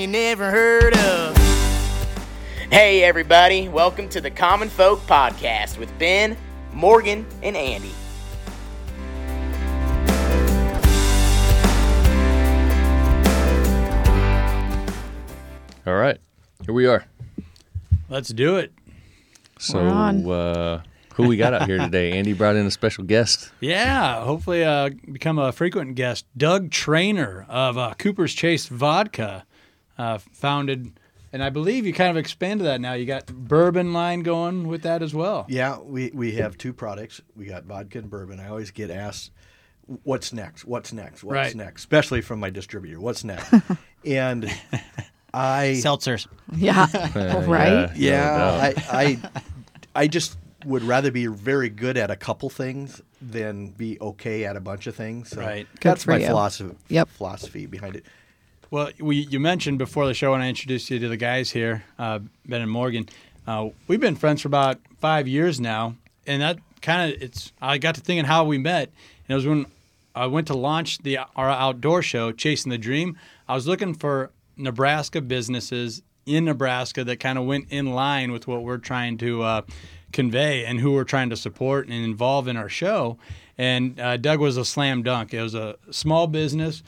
you never heard of. Hey, everybody, welcome to the Common Folk Podcast with Ben, Morgan, and Andy. All right, here we are. Let's do it. So, We're on. uh, who we got out here today? Andy brought in a special guest. Yeah, hopefully uh, become a frequent guest. Doug Throener of uh, Cooper's Chase Vodka, uh, founded, and I believe you kind of expanded that now. You got bourbon line going with that as well. Yeah, we, we have two products. We got vodka and bourbon. I always get asked, "What's next? What's next? What's Right. next?" Especially from my distributor. What's next? and I Seltzers. Yeah. Uh, right? yeah, yeah, doubt. I, I I just would rather be very good at a couple things than be okay at a bunch of things. So Right. That's my you. philosophy. Yep. Philosophy behind it. Well, we, you mentioned before the show when I introduced you to the guys here, uh, Ben and Morgan. Uh, we've been friends for about five years now, and that kind of it's. I got to thinking how we met, and it was when I went to launch the our outdoor show, Chasing the Dream. I was looking for Nebraska businesses in Nebraska that kind of went in line with what we're trying to uh, convey and who we're trying to support and involve in our show. And uh, Doug was a slam dunk. It was a small business.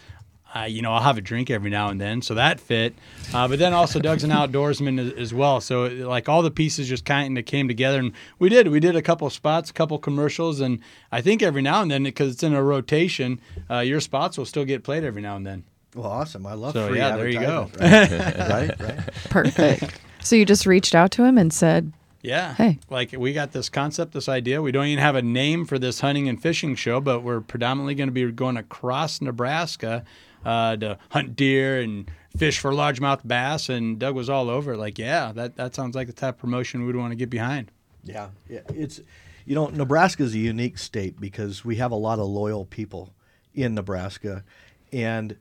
Uh, you know, I'll have a drink every now and then, so that fit. Uh, but then also, Doug's an outdoorsman as, as well, so like all the pieces just kind of came together, and we did. We did a couple spots, a couple commercials, and I think every now and then, because it's in a rotation, uh, your spots will still get played every now and then. Well, awesome. I love So, free yeah, there you go. Right? right, right. Perfect. so you just reached out to him and said, Yeah. Hey. Like we got this concept, this idea. We don't even have a name for this hunting and fishing show, but we're predominantly going to be going across Nebraska uh, to hunt deer and fish for largemouth bass. And Doug was all over. Like, yeah, that, that sounds like the type of promotion we'd want to get behind. Yeah, yeah. It's you know Nebraska is a unique state because we have a lot of loyal people in Nebraska, and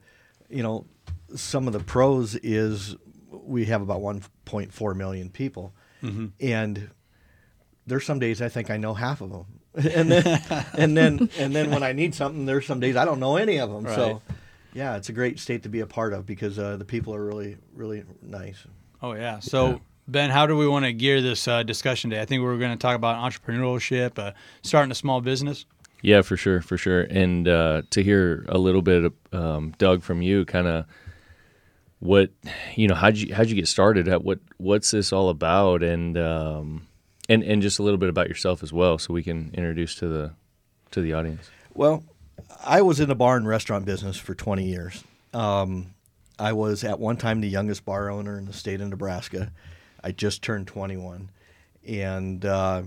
you know some of the pros is we have about 1.4 million people, and there's some days I think I know half of them, and then and then and then when I need something, there's some days I don't know any of them. Right. So. Yeah, it's a great state to be a part of because uh, the people are really, really nice. Oh, yeah. So, Ben, how do we want to gear this uh, discussion today? I think we are going to talk about entrepreneurship, uh, starting a small business. Yeah, for sure, for sure. And uh, to hear a little bit, um, Doug, from you, kind of what you know, how'd you how'd you get started? At what what's this all about? And um, and and just a little bit about yourself as well, so we can introduce to the to the audience. Well, I was in the bar and restaurant business for 20 years. Um, I was at one time the youngest bar owner in the state of Nebraska. I just turned 21 and uh,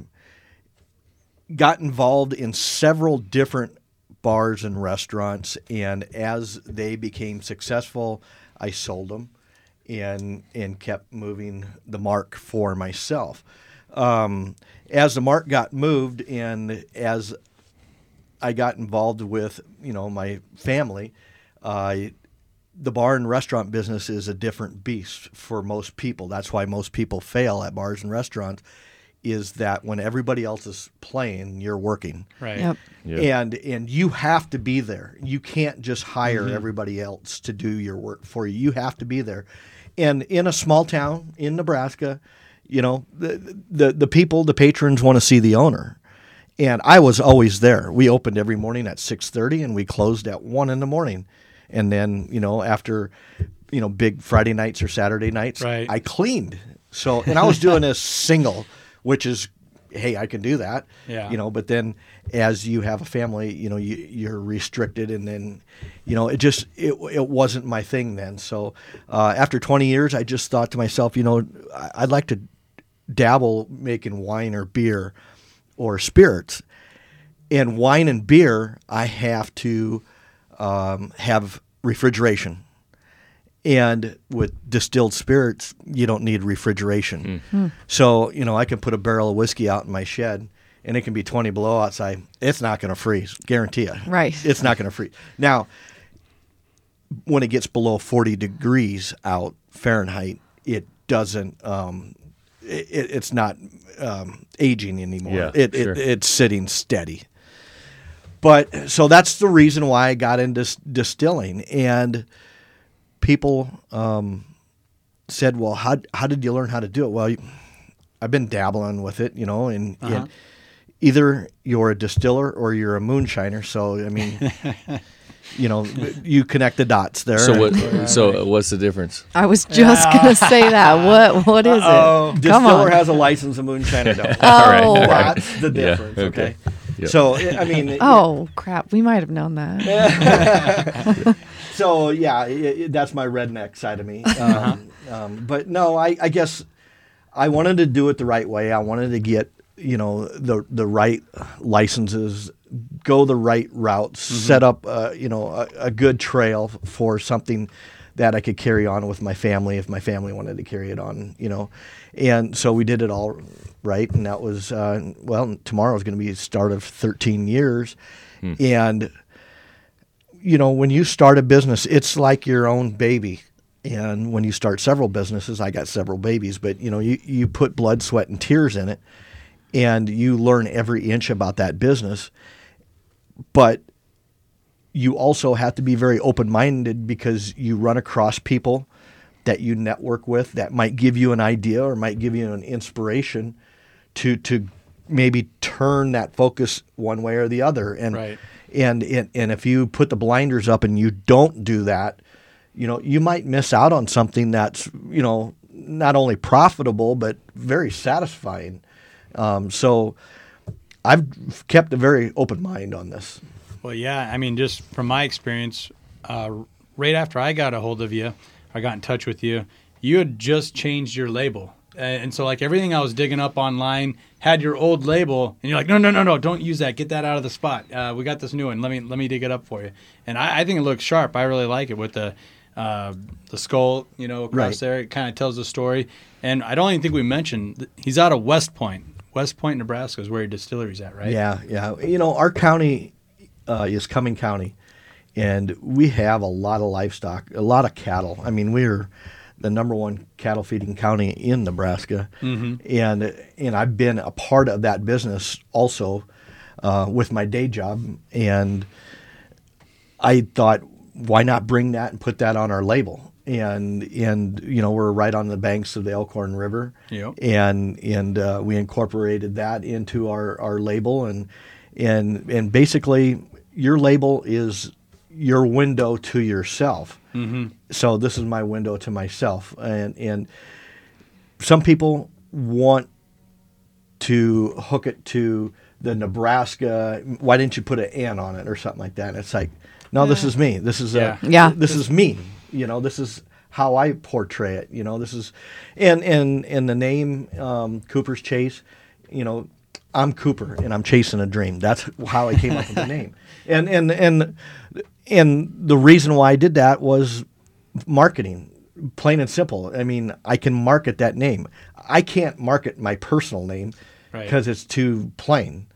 got involved in several different bars and restaurants. And as they became successful, I sold them and and kept moving the mark for myself. Um, as the mark got moved and as I got involved with, you know, my family. Uh, the bar and restaurant business is a different beast for most people. That's why most people fail at bars and restaurants. Is that when everybody else is playing, you're working, Right. Yep. Yeah. and and you have to be there. You can't just hire everybody else to do your work for you. You have to be there. And in a small town in Nebraska, you know, the the, the people, the patrons want to see the owner. And I was always there. We opened every morning at 6:30 and we closed at 1 in the morning. And then, you know, after you know, big Friday nights or Saturday nights, Right. I cleaned. So, and I was doing this single, which is hey, I can do that. Yeah. You know, but then as you have a family, you know, you, you're restricted, and then, you know, it just it, it wasn't my thing then. So uh, after 20 years, I just thought to myself, you know, I'd like to dabble making wine or beer or spirits. And wine and beer, I have to um, have refrigeration. And with distilled spirits, you don't need refrigeration. So, you know, I can put a barrel of whiskey out in my shed and it can be 20 below outside. It's not going to freeze, guarantee you. Right. It's not going to freeze. Now, when it gets below 40 degrees out Fahrenheit, it doesn't, um, it, it's not um, aging anymore. Yeah, it, sure. it, it's sitting steady. But so that's the reason why I got into s- distilling. And people, um, said, "Well, how how did you learn how to do it?" Well, I've been dabbling with it, you know, and, and either you're a distiller or you're a moonshiner. So I mean, you know, you connect the dots there. So what? So what's the difference? I was just gonna say that. What what is it? Come Distiller on. has a license, a moonshiner don't. oh, right, all right. That's the Yeah, difference. okay. okay. Yep. So I I mean, oh crap! We might have known that. so yeah, i i that's my redneck side of me. Um, um, but no, I, I guess I wanted to do it the right way. I wanted to get you know the the right licenses, go the right routes, set up uh, you know a, a good trail for something that I could carry on with my family if my family wanted to carry it on. You know, and so we did it all right, and that was uh, well tomorrow is going to be the start of 13 years, and you know, when you start a business, it's like your own baby. And when you start several businesses, I got several babies, but you know, you, you put blood, sweat, and tears in it, and you learn every inch about that business. But you also have to be very open minded because you run across people that you network with that might give you an idea or might give you an inspiration to to maybe turn that focus one way or the other. And Right. and and, and if you put the blinders up and you don't do that, you know, you might miss out on something that's, you know, not only profitable but very satisfying. Um, so I've kept a very open mind on this. Well, yeah. I mean, just from my experience, uh, right after I got a hold of you, I got in touch with you. You had just changed your label, and, so like everything I was digging up online had your old label, and you're like, no, no, no, no, don't use that. Get that out of the spot. Uh, we got this new one. Let me let me dig it up for you. And I, I think it looks sharp. I really like it with the. Uh, the skull, you know, across Right. there, it kind of tells the story. And I don't even think we mentioned he's out of West Point. West Point, Nebraska is where your distillery's at, right? Yeah, yeah. You know, our county uh, is Cuming County, and we have a lot of livestock, a lot of cattle. I mean, we're the number one cattle feeding county in Nebraska, and and I've been a part of that business also uh, with my day job, and I thought, why not bring that and put that on our label? And and you know we're right on the banks of the Elkhorn River, Yep. and and uh, we incorporated that into our, our label, and and and basically your label is your window to yourself. Mm-hmm. So this is my window to myself, and and some people want to hook it to the Nebraska. Why didn't you put an N on it or something like that? And it's like, no, this is me. This is Yeah. a, Yeah. This is me. You know, this is how I portray it. You know, this is, and and and the name um, Cooper's Chase. You know, I'm Cooper and I'm chasing a dream. That's how I came up with the name. And and and and the reason why I did that was marketing plain and simple i mean i can market that name i can't market my personal name Right. because it's too plain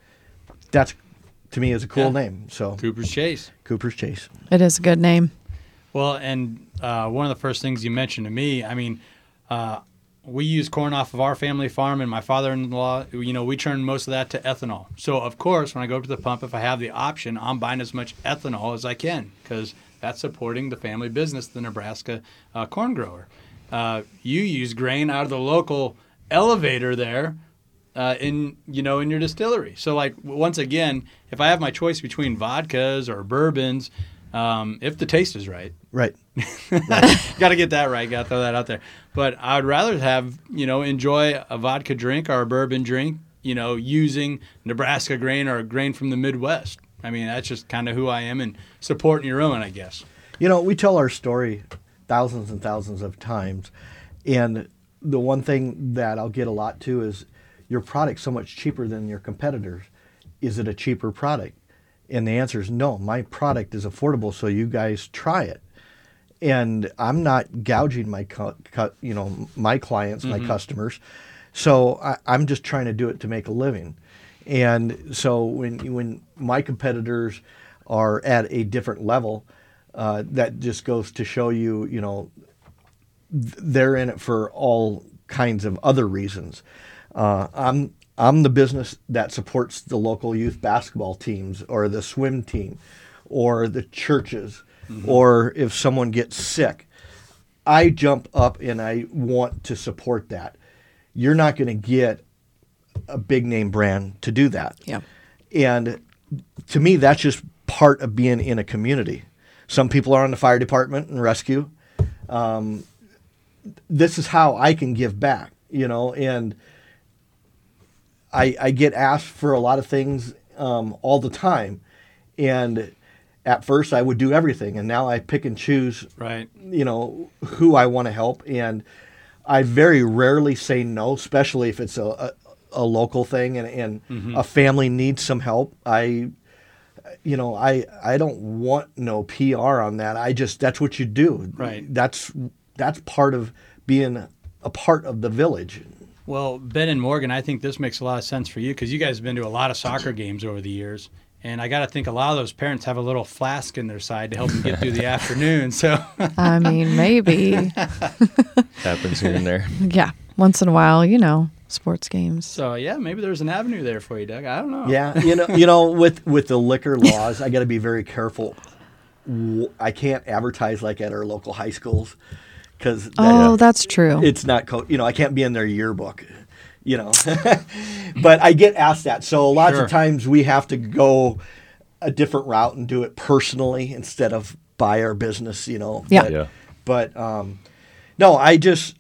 that's to me is a cool Yeah. name so Cooper's Chase. cooper's chase It is a good name. Well, and uh, one of the first things you mentioned to me, I mean, uh, we use corn off of our family farm, and my father-in-law, you know, we turn most of that to ethanol. So, of course, when I go to the pump, if I have the option, I'm buying as much ethanol as I can because that's supporting the family business, the Nebraska uh, corn grower. Uh, you use grain out of the local elevator there uh, in you know in your distillery. So like once again, if I have my choice between vodkas or bourbons, um, if the taste is right, right got to get that right. Got to throw that out there. But I'd rather have you know enjoy a vodka drink or a bourbon drink, you know, using Nebraska grain or a grain from the Midwest. I mean, that's just kind of who I am and supporting your own, I guess. you know we tell our story thousands and thousands of times and the one thing that i'll get a lot to is your product's so much cheaper than your competitors is it a cheaper product and the answer is no my product is affordable so you guys try it. And i'm not gouging my cu- cu- you know my clients my customers. So I, i'm just trying to do it to make a living. And so when when my competitors are at a different level uh, that just goes to show you you know th- they're in it for all kinds of other reasons. Uh, I'm I'm the business that supports the local youth basketball teams or the swim team or the churches or if someone gets sick. I jump up and I want to support that. You're not going to get a big name brand to do that. Yeah. And to me, that's just part of being in a community. Some people are on the fire department and rescue. Um, this is how I can give back, you know, and I, I get asked for a lot of things um, all the time. And at first, I would do everything, and now I pick and choose Right. you know who I want to help, and I very rarely say no, especially if it's a a, a local thing and, and a family needs some help. I, you know, I I don't want no PR on that. I just that's what you do. Right. That's that's part of being a part of the village. Well, Ben and Morgan, I think this makes a lot of sense for you because you guys have been to a lot of soccer games over the years. And I got to think a lot of those parents have a little flask in their side to help them get through the afternoon. So, I mean, maybe. Happens here and there. yeah. Once in a while, you know, sports games. so yeah, maybe there's an avenue there for you, Doug. I don't know. Yeah, you know, you know, with with the liquor laws, I got to be very careful. I can't advertise like at our local high schools because Oh, that's true. it's not co- you know i can't be in their yearbook you know but i get asked that so lots Sure. of times we have to go a different route and do it personally instead of buy our business you know Yeah. but, Yeah. but um no i just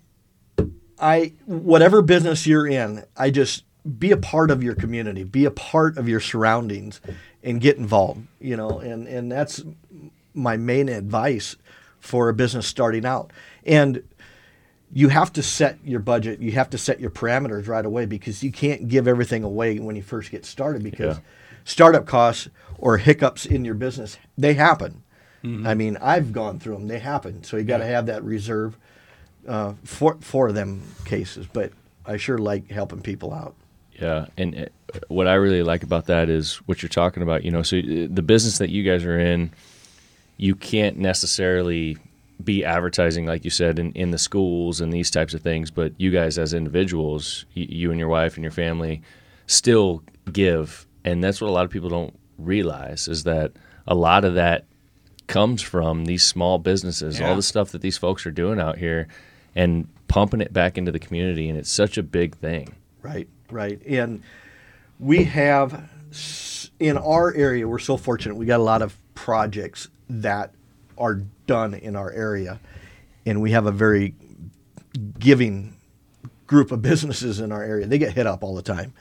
i whatever business you're in i just be a part of your community be a part of your surroundings and get involved you know and and that's my main advice for a business starting out and you have to set your budget you have to set your parameters right away because you can't give everything away when you first get started because Yeah. startup costs or hiccups in your business they happen i mean i've gone through them they happen so you got to have that reserve uh, for for them cases but i sure like helping people out Yeah, and uh, what I really like about that is what you're talking about. You know, so uh, the business that you guys are in, you can't necessarily be advertising like you said in, in the schools and these types of things, but you guys as individuals, y- you and your wife and your family, still give, and that's what a lot of people don't realize is that a lot of that comes from these small businesses, Yeah. all the stuff that these folks are doing out here, and pumping it back into the community, and it's such a big thing. Right, right. And we have in our area, we're so fortunate. We got a lot of projects that are done in our area, and we have a very giving group of businesses in our area. They get hit up all the time,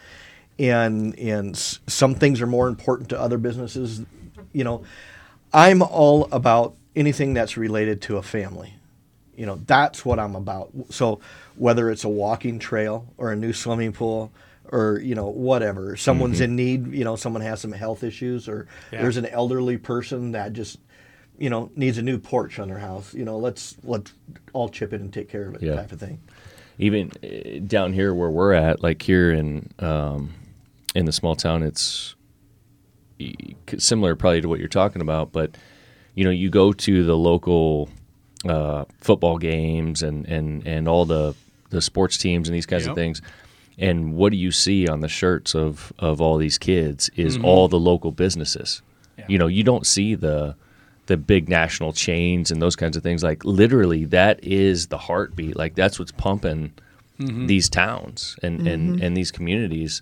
and and some things are more important to other businesses. You know, I'm all about anything that's related to a family. You know, that's what I'm about. So whether it's a walking trail or a new swimming pool or you know whatever, someone's mm-hmm. in need. You know, someone has some health issues or Yeah. there's an elderly person that just you know needs a new porch on their house. You know, let's let's all chip in and take care of it, Yeah. type of thing. even uh, down here where we're at, like here in um, in the small town, it's e- similar probably to what you're talking about. But you know, you go to the local uh, football games and, and, and all the the sports teams and these kinds Yep. of things. And what do you see on the shirts of, of all these kids is all the local businesses. Yeah. You know, you don't see the the big national chains and those kinds of things. Like literally, that is the heartbeat. Like that's what's pumping these towns and, and, and these communities.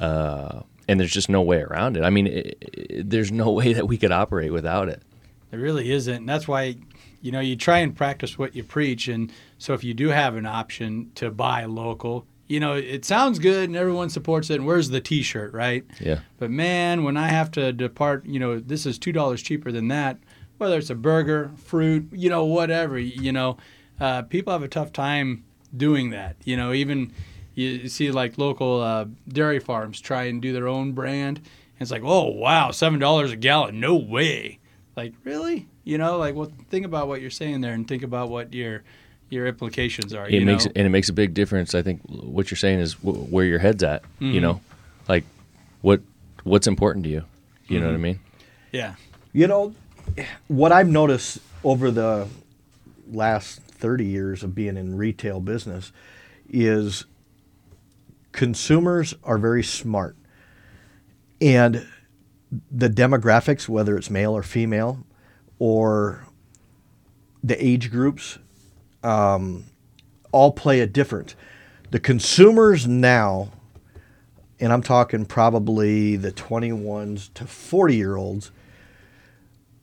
Uh, and there's just no way around it. I mean, it, it, there's no way that we could operate without it. There really isn't. And that's why, you know, you try and practice what you preach. And so if you do have an option to buy local, you know, it sounds good and everyone supports it. And where's the t shirt, right? Yeah. But man, when I have to depart, you know, this is $2 cheaper than that, whether it's a burger, fruit, you know, whatever, you know, uh, people have a tough time doing that. You know, even you see like local uh, dairy farms try and do their own brand. And it's like, oh, wow, $7 a gallon. No way. Like, really? You know, like, well, think about what you're saying there and think about what your your implications are. it you makes know? and it makes a big difference. I think what you're saying is w- where your head's at. Mm-hmm. You know, like what what's important to you. You know what I mean? Yeah. You know, what I've noticed over the last 30 years of being in retail business is consumers are very smart. And the demographics, whether it's male or female, or the age groups, um, all play a different. The consumers now, and I'm talking probably the 21s to 40 year olds,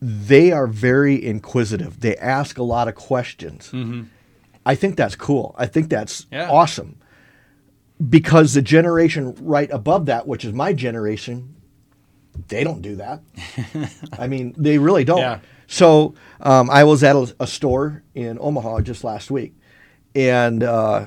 they are very inquisitive. They ask a lot of questions. I think that's cool. I think that's Yeah. awesome because the generation right above that, which is my generation, they don't do that. I mean, they really don't. Yeah. So um, I was at a, a store in Omaha just last week, and uh,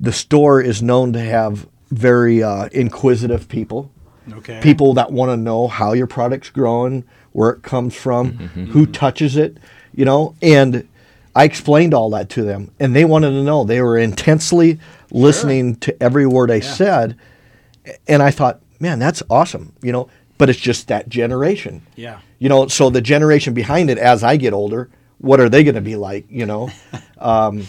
the store is known to have very uh, inquisitive people Okay. people that want to know how your product's growing, where it comes from, who touches it, you know. And I explained all that to them, and they wanted to know. They were intensely listening to every word I said, and I thought, man, that's awesome, you know. But it's just that generation, Yeah. you know. So the generation behind it, as I get older, what are they going to be like, you know? um,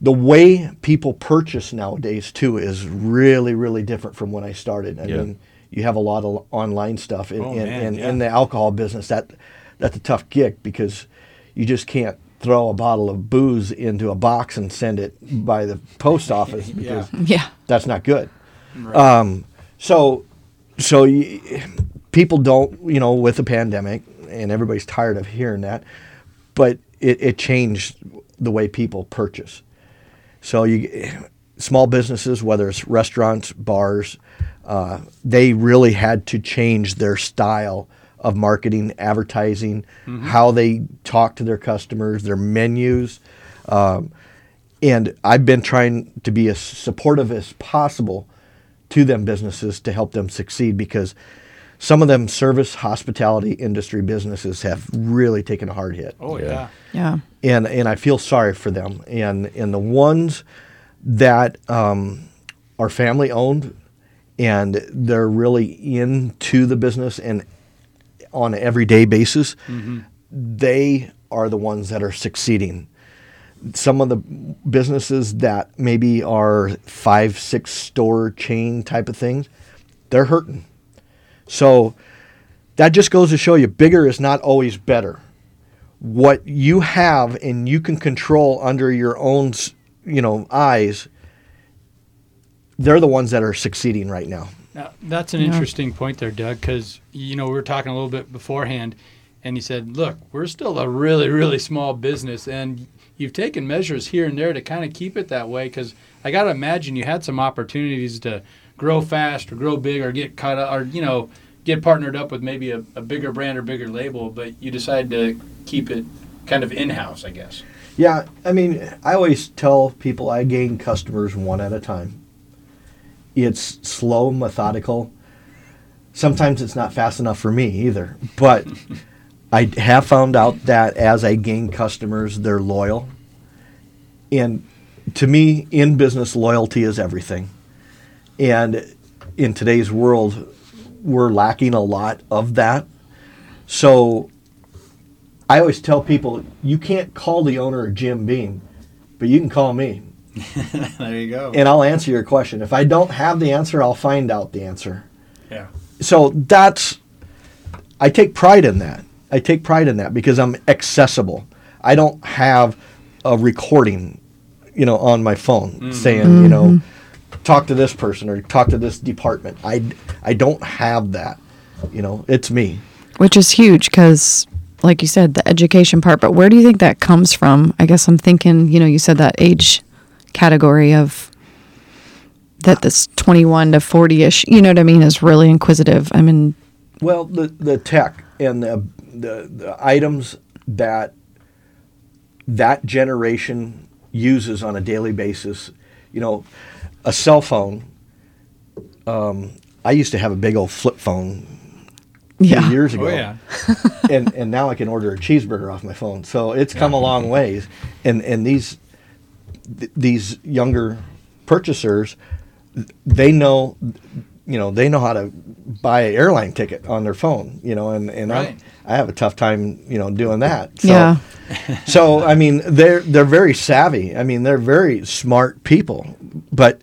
the way people purchase nowadays too is really really different from when I started. I Yeah. mean, you have a lot of online stuff in Oh, in, man, in, yeah. in the alcohol business. That that's a tough gig because you just can't throw a bottle of booze into a box and send it by the post office because Yeah. that's not good. Um, so, so y- people don't, you know, with the pandemic, and everybody's tired of hearing that, but it, it changed the way people purchase. So you, small businesses, whether it's restaurants, bars, uh, they really had to change their style of marketing, advertising, how they talk to their customers, their menus. Um, and I've been trying to be as supportive as possible to them businesses to help them succeed because some of them service hospitality industry businesses have really taken a hard hit Oh Yeah. yeah. Yeah. and and I feel sorry for them. And and the ones that um, are family owned and they're really into the business and on an everyday basis, mm-hmm. they are the ones that are succeeding. Some of the businesses that maybe are five, six store chain type of things, they're hurting. So that just goes to show you bigger is not always better what you have and you can control under your own you know eyes they're the ones that are succeeding right now Now, that's an Yeah. interesting point there, Doug, because you know we were talking a little bit beforehand, and you said, "Look, we're still a really, really small business, and you've taken measures here and there to kind of keep it that way." Because I got to imagine you had some opportunities to grow fast or grow big or get cut up or you know get partnered up with maybe a, a bigger brand or bigger label, but you decided to keep it kind of in house, I guess. yeah i mean i always tell people i gain customers one at a time it's slow methodical. Sometimes it's not fast enough for me either but i have found out that as i gain customers they're loyal. And to me in business loyalty is everything. And in today's world we're lacking a lot of that. So i always tell people you can't call the owner jim beam but you can call me there you go. and i'll answer your question. If i don't have the answer i'll find out the answer. Yeah. so that's i take pride in that. I take pride in that because i'm accessible. I don't have a recording you know on my phone mm-hmm. saying you know mm-hmm. talk to this person or talk to this department. I i don't have that you know. It's me. Which is huge because, like you said, the education part. But where do you think that comes from? I guess I'm thinking, you know, you said that age category of that this 21 to 40 ish, you know what I mean, is really inquisitive. I mean, Well, the the tech and the the, the items that that generation uses on a daily basis, you know, a cell phone. Um, I used to have a big old flip phone yeah. years ago, Oh yeah. and and now I can order a cheeseburger off my phone. So it's come a long ways, and and these th- these younger purchasers, they know, you know, they know how to buy an airline ticket on their phone, you know, and and Right. I, I have a tough time, you know, doing that. So, Yeah. so I mean, they're they're very savvy. I mean, they're very smart people, but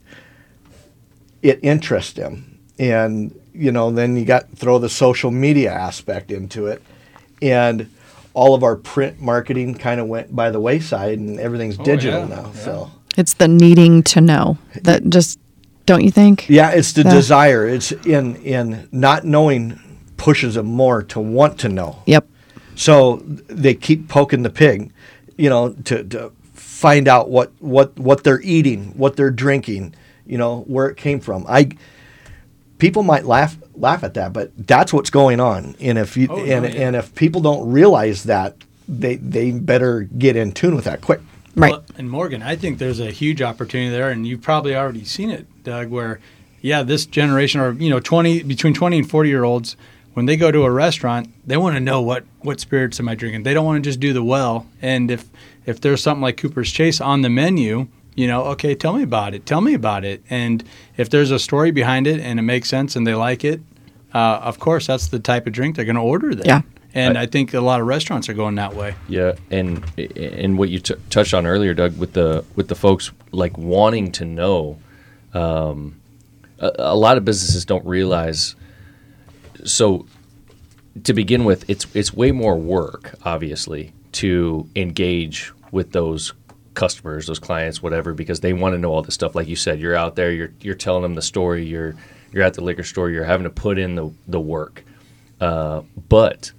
it interests them, and you know, then you got throw the social media aspect into it, and all of our print marketing kind of went by the wayside, and everything's oh, digital Oh, yeah, now. yeah. So It's the needing to know that just don't you think? yeah, it's the Yeah. desire. It's in in not knowing pushes them more to want to know. Yep. So they keep poking the pig, you know, to, to find out what, what, what they're eating, what they're drinking, you know, where it came from. I people might laugh laugh at that, but that's what's going on. And if you Oh, no, and, yeah. and if people don't realize that, they they better get in tune with that quick. Right. Well, and Morgan, I think there's a huge opportunity there, and you've probably already seen it, Doug. Where, yeah, this generation, or you know, twenty between twenty and forty year olds, when they go to a restaurant, they want to know what what spirits am I drinking. They don't want to just do the well. And if if there's something like Cooper's Chase on the menu, you know, okay, tell me about it. Tell me about it. And if there's a story behind it and it makes sense and they like it, uh, of course, that's the type of drink they're going to order. Then. Yeah. And I think a lot of restaurants are going that way. Yeah, and and what you t- touched on earlier, Doug, with the with the folks like wanting to know, um, a, a lot of businesses don't realize. So, to begin with, it's it's way more work, obviously, to engage with those customers, those clients, whatever, because they want to know all this stuff. Like you said, you're out there, you're you're telling them the story, you're you're at the liquor store, you're having to put in the the work, uh, but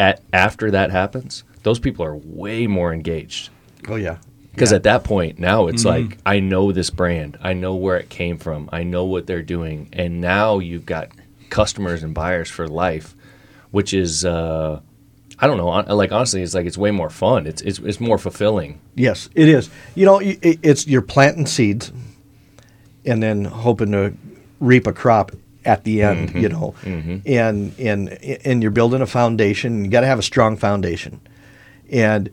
at after that happens, those people are way more engaged. Oh yeah. Because at that point, now it's like I know this brand, I know where it came from, I know what they're doing, and now you've got customers and buyers for life, which is uh, I don't know, like honestly, it's like it's way more fun. It's it's, it's more fulfilling. Yes, it is. You know, it's you're planting seeds, and then hoping to reap a crop at the end. Mm-hmm. You know, mm-hmm. and and and you're building a foundation. You got to have a strong foundation, and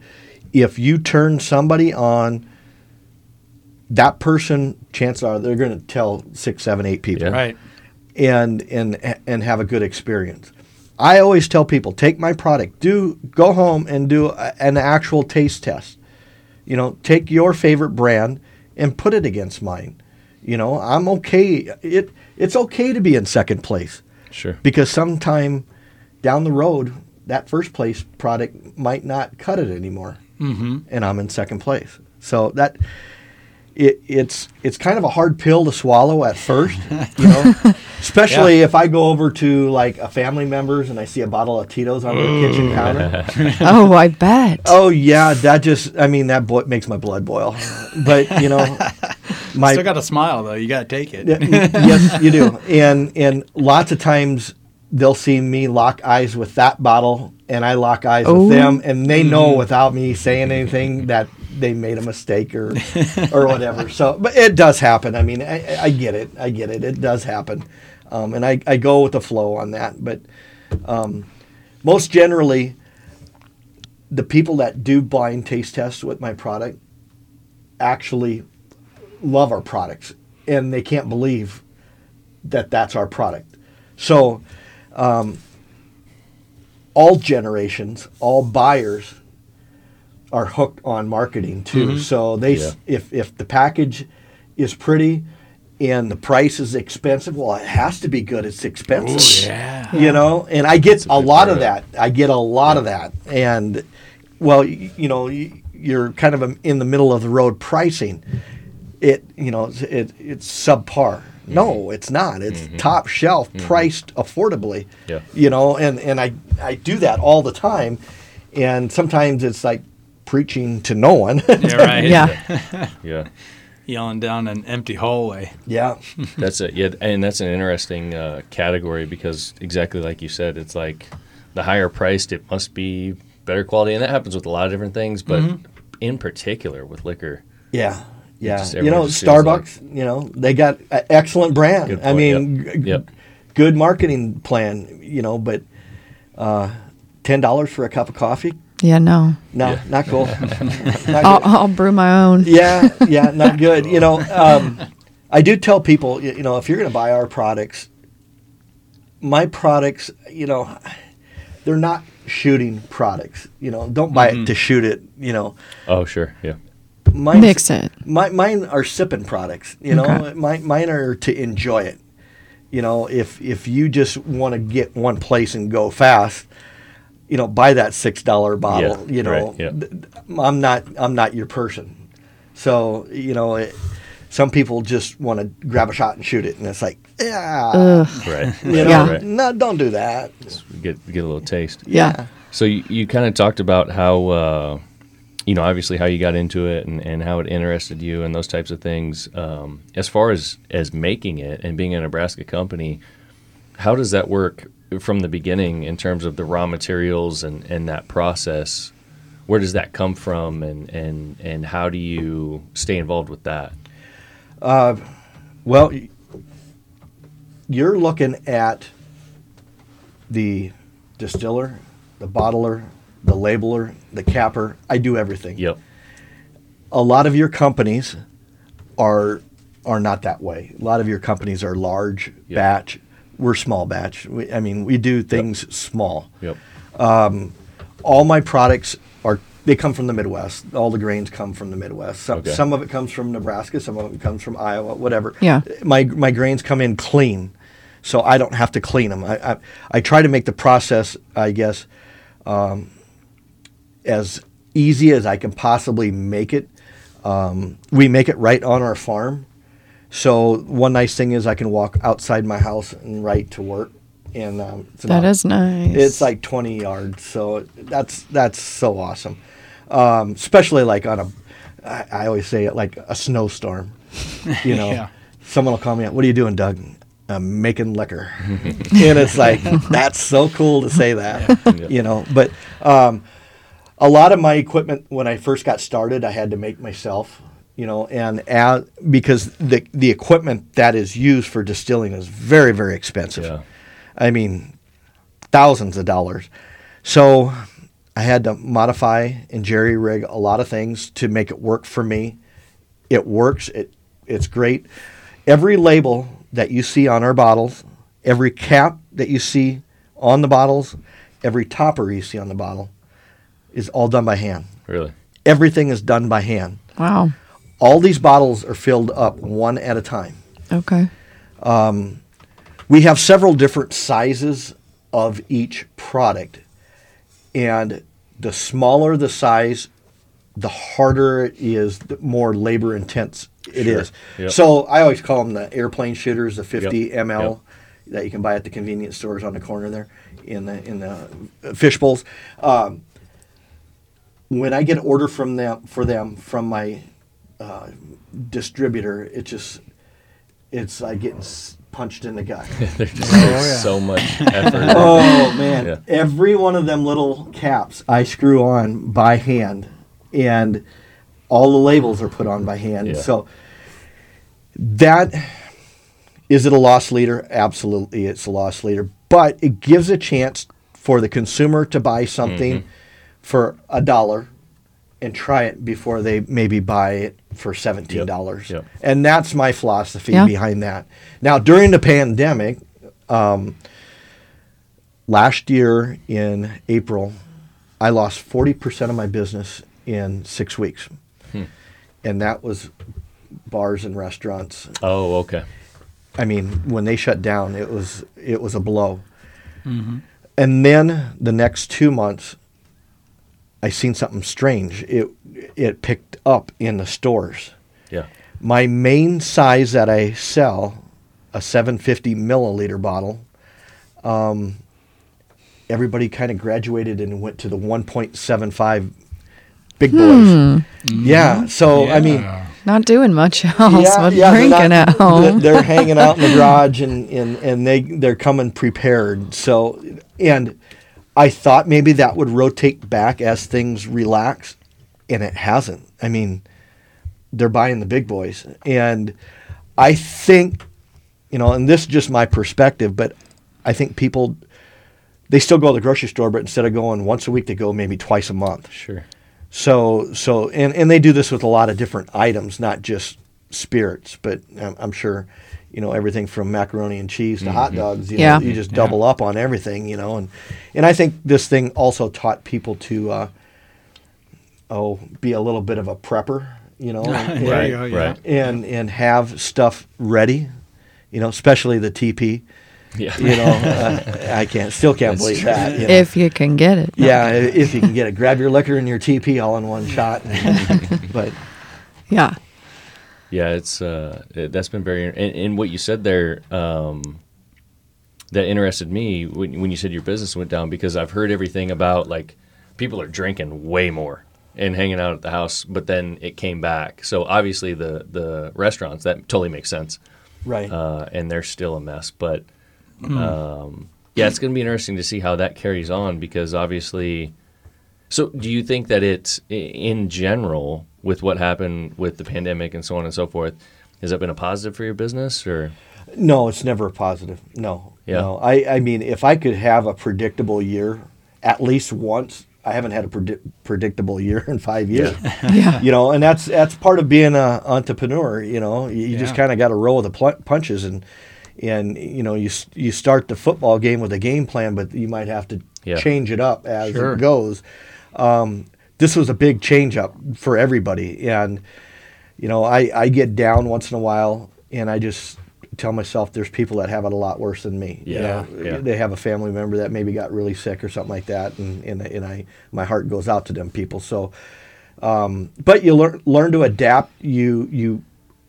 if you turn somebody on, that person, chances are they're going to tell six, seven, eight people Yeah. Right. and and and have a good experience. I always tell people take my product, do go home and do a, an actual taste test. You know, take your favorite brand and put it against mine. You know, I'm okay. It it's okay to be in second place Sure. because sometime down the road that first place product might not cut it anymore, mm-hmm. and I'm in second place. So that it, it's it's kind of a hard pill to swallow at first, you know. Especially if I go over to like a family member's and I see a bottle of Tito's on their kitchen counter. oh, I bet. Oh yeah, that just I mean that bo- makes my blood boil. But you know, my Still got a smile though. You got to take it. yeah, yes, you do. And and lots of times they'll see me lock eyes with that bottle, and I lock eyes Oh. with them, and they know mm-hmm. without me saying anything that they made a mistake or or whatever. So, but it does happen. I mean, I, I get it. I get it. It does happen, um, and I, I go with the flow on that. But um, most generally, the people that do blind taste tests with my product actually love our products and they can't believe that that's our product. So, um, all generations, all buyers are hooked on marketing too. So they, Yeah. if if the package is pretty and the price is expensive, well, it has to be good. It's expensive. Yeah. you know? And i get a, big lot of that. I get a lot of that. And well you, you know you're kind of um, in the middle of the road pricing. It you know it's, it, it's subpar. No it's not. It's top shelf priced affordably Yeah. you know? And and i i do that all the time. And sometimes it's like preaching to no one Yeah, right. Yeah. Yeah. Yelling down an empty hallway. yeah That's it. Yeah, and that's an interesting uh, category because exactly like you said, it's like the higher priced, it must be better quality, and that happens with a lot of different things, but in particular with liquor. Yeah, yeah. just- you know, just feels like- Starbucks. you know, they got an excellent brand. Good I mean, yep. g- Yep. good marketing plan. You know, but uh, ten dollars for a cup of coffee? Yeah, no. No, Yeah. not cool. Not I'll. I'll brew my own. yeah, yeah, not good. You know, um, I do tell people, you know, if you're going to buy our products, my products, you know, they're not shooting products. You know, don't buy it to shoot it. You know, Oh, sure. Yeah. Mine's- Mix it. My, mine are sipping products. You know, Okay. mine, mine are to enjoy it. You know, if if you just want to get one place and go fast, you know, buy that six dollar bottle. Yeah, you know, right, yeah. I'm not I'm not your person. So you know, it, some people just want to grab a shot and shoot it, and it's like, yeah, Right. you know, Yeah. Right. no, don't do that. Get get a little taste. Yeah. So you, you kind of talked about how, uh, you know, obviously how you got into it and, and how it interested you and those types of things. Um, as far as as making it and being a Nebraska company, how does that work from the beginning in terms of the raw materials and, and that process? Where does that come from, and, and, and how do you stay involved with that? Uh, well, you're looking at the distiller, the bottler, the labeler, the capper. I do everything. Yep. A lot of your companies are are not that way. A lot of your companies are large Yep. batch. We're small batch. We, I mean, we do things small. Yep. All my products are they come from the Midwest. All the grains come from the Midwest. Some, Okay. some of it comes from Nebraska. Some of it comes from Iowa. Whatever. Yeah. My my grains come in clean, so I don't have to clean them. I I, I try to make the process, I guess, um, as easy as I can possibly make it. Um, we make it right on our farm. So one nice thing is I can walk outside my house and right to work, and um, it's about- is nice. it's like 20 yards, so that's that's so awesome. Um, especially like on a, I, I always say it like a snowstorm. You know, Yeah. someone will call me out. What are you doing, Doug? I'm making liquor, and it's like that's so cool to say that. Yeah. You know, but um, a lot of my equipment when I first got started, I had to make myself. You know, and as, because the the equipment that is used for distilling is very very expensive. Yeah. I mean, thousands of dollars. So I had to modify and jerry rig a lot of things to make it work for me. It works. It it's great. Every label that you see on our bottles, every cap that you see on the bottles, every topper you see on the bottle is all done by hand. Really. Everything is done by hand. wow. All these bottles are filled up one at a time. Okay. we have several different sizes of each product and the smaller the size the harder it is the more labor intense it is. Yep. so i always call them the airplane shooters the 50 Yep. ml Yep. that you can buy at the convenience stores on the corner there in the in the fish bowls um, when i get an order from them for them from my uh, distributor it just it's like getting s- punched in the gut There's just Oh, yeah. so much effort. Oh man! Yeah. Every one of them little caps I screw on by hand, and all the labels are put on by hand. Yeah. So that is it a loss leader? Absolutely, it's a loss leader. But it gives a chance for the consumer to buy something Mm-hmm. for a dollar and try it before they maybe buy it for seventeen dollars. Yep. And that's my philosophy Yeah. behind that. Now during the pandemic, um, last year in April, I lost forty percent of my business in six weeks, and that was bars and restaurants. Oh, okay. I mean, when they shut down, it was it was a blow. And then the next two months, I seen something strange. It it picked up in the stores. Yeah. My main size that I sell, a 750 milliliter bottle, um, everybody kind of graduated and went to the 1.75 big boys. Yeah. So I mean, Not doing much else but they're drinking not- at home. They're hanging out in the garage and, and, and they they're coming prepared. So and I thought maybe that would rotate back as things relax, and it hasn't. I mean, they're buying the big boys, and I think, you know, and this is just my perspective, but I think people they still go to the grocery store, but instead of going once a week, they go maybe twice a month. Sure. So so and and they do this with a lot of different items, not just spirits, but I'm, I'm sure you know everything from macaroni and cheese to hot dogs. You Yeah. know, you just double up on everything, you know, and and I think this thing also taught people to uh, oh be a little bit of a prepper, you know, and, Right, you go, yeah. right. and and have stuff ready, you know, especially the TP. Yeah. You know, uh, I can't, still can't That's believe true. that. you know. If you can get it. No. yeah, if you can get it, grab your liquor and your TP all in one shot. but Yeah. Yeah, it's uh, it, that's been very and, and what you said there um, that interested me when, when you said your business went down because I've heard everything about like people are drinking way more and hanging out at the house, but then it came back. So obviously the the restaurants that totally makes sense, right, uh, and they're still a mess. But um, yeah, it's going to be interesting to see how that carries on because obviously. So, do you think that it's in general with what happened with the pandemic and so on and so forth? Has that been a positive for your business, or no, it's never a positive. No, Yeah. no. I, I mean, if I could have a predictable year at least once, I haven't had a predi- predictable year in five years. Yeah. you know, and that's that's part of being an entrepreneur. You know, you, you just kind of got to roll with the pl- punches, and and you know, you you start the football game with a game plan, but you might have to Yeah. change it up as Sure. it goes. Um, this was a big change up for everybody, and you know, I I get down once in a while, and I just tell myself there's people that have it a lot worse than me. You Yeah, know, yeah. they have a family member that maybe got really sick or something like that, and and, and I my heart goes out to them people. So, um, but you learn learn to adapt. You you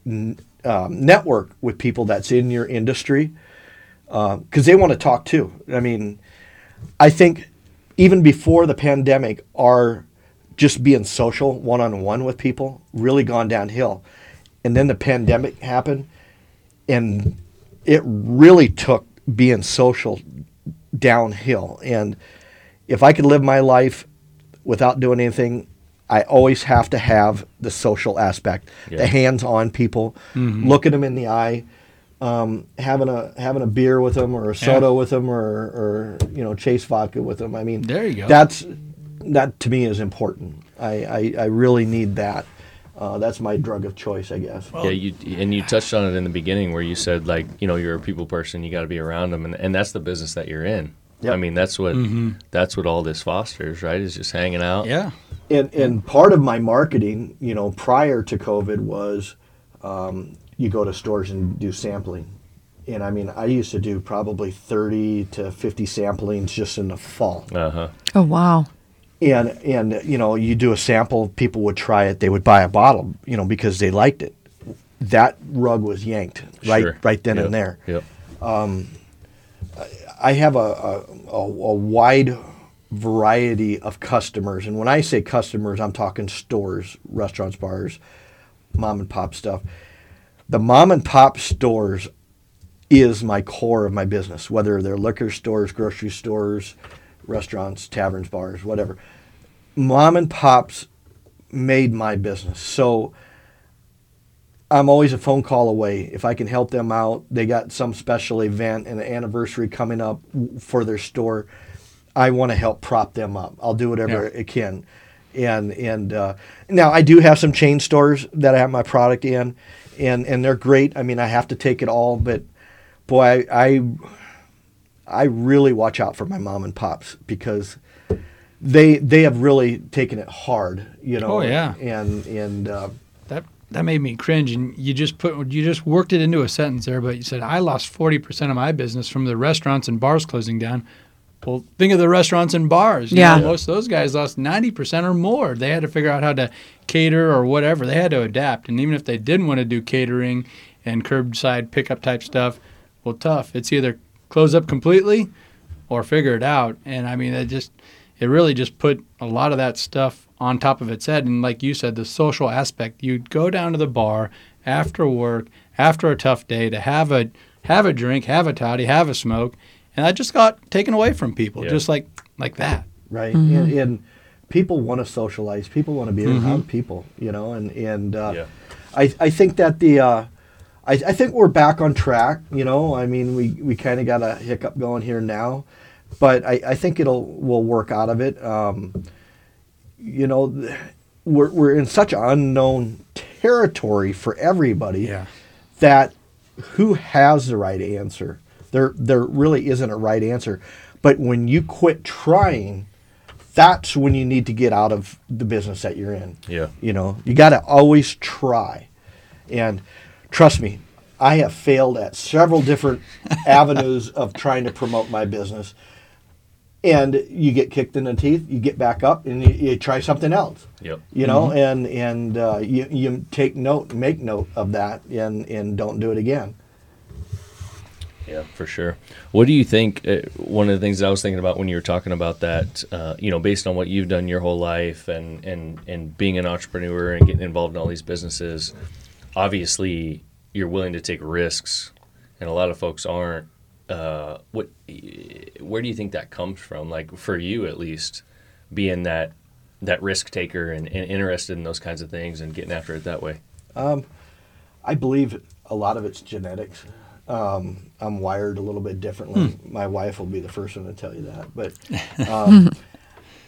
n- um, network with people that's in your industry because they want to talk too. I mean, I think even before the pandemic, our just being social one on one with people really gone downhill, and then the pandemic happened, and it really took being social downhill. And if I could live my life without doing anything, I always have to have the social aspect, Yeah. the hands-on people, mm-hmm. looking them in the eye, um, having a having a beer with them or a soda with them or, or you know chase vodka with them. I mean, There you go. That's that to me is important. I I, I really need that. Uh, that's my drug of choice, I guess. yeah, you and you touched on it in the beginning where you said like you know you're a people person, you got to be around them, and, and that's the business that you're in. Yep. I mean, that's what that's what all this fosters, right? Is just hanging out. Yeah. and and part of my marketing, you know, prior to COVID was um, you go to stores and do sampling. And I mean, I used to do probably 30 to 50 samplings just in the fall. Uh huh. Oh wow. And and you know, you do a sample, people would try it, they would buy a bottle, you know, because they liked it. That rug was yanked right Sure. right then Yep. and there. Yep. I have a, a, a, a wide variety of customers. And when I say customers, I'm talking stores, restaurants, bars, mom and pop stuff. The mom and pop stores is my core of my business, whether they're liquor stores, grocery stores, restaurants, taverns, bars, whatever. Mom and pops made my business. So I'm always a phone call away. If I can help them out, they got some special event and an anniversary coming up for their store. I want to help prop them up. I'll do whatever Yeah. I can. And and uh, now I do have some chain stores that I have my product in, and and they're great. I mean, I have to take it all, but boy, I I, I really watch out for my mom and pops because they they have really taken it hard. You know. Oh, yeah. And and. Uh, That that made me cringe, and you just put you just worked it into a sentence there. But you said I lost forty percent of my business from the restaurants and bars closing down. Well, think of the restaurants and bars. You Yeah. know, most of those guys lost ninety percent or more. They had to figure out how to cater or whatever. They had to adapt, and even if they didn't want to do catering and curbside pickup type stuff, well, tough. It's either close up completely or figure it out. And I mean, it just it really just put a lot of that stuff on top of its head. And like you said, the social aspect. You'd go down to the bar after work, after a tough day, to have a have a drink, have a toddy, have a smoke, and that just got taken away from people, Yeah. just like like that. right? And, and people want to socialize. People want to be around people, you know. And and uh, Yeah. I I think that the uh, I I think we're back on track. You know, I mean, we we kind of got a hiccup going here now, but I I think it'll we'll work out of it. Um, you know, th- we're we're in such unknown territory for everybody yeah. that who has the right answer? There there really isn't a right answer. But when you quit trying, that's when you need to get out of the business that you're in. Yeah. You know, you got to always try. And trust me, I have failed at several different avenues of trying to promote my business. And you get kicked in the teeth, you get back up, and you, you try something else. Yep. You know, and and uh, you you take note, make note of that, and and don't do it again. Yeah, for sure. What do you think? Uh, one of the things I was thinking about when you were talking about that, uh, you know, based on what you've done your whole life and and and being an entrepreneur and getting involved in all these businesses, obviously you're willing to take risks, and a lot of folks aren't. Uh, what? Where do you think that comes from? Like for you, at least, being that that risk taker and, and interested in those kinds of things and getting after it that way. I believe a lot of it's genetics. Um, I'm wired a little bit differently. My wife will be the first one to tell you that. But um,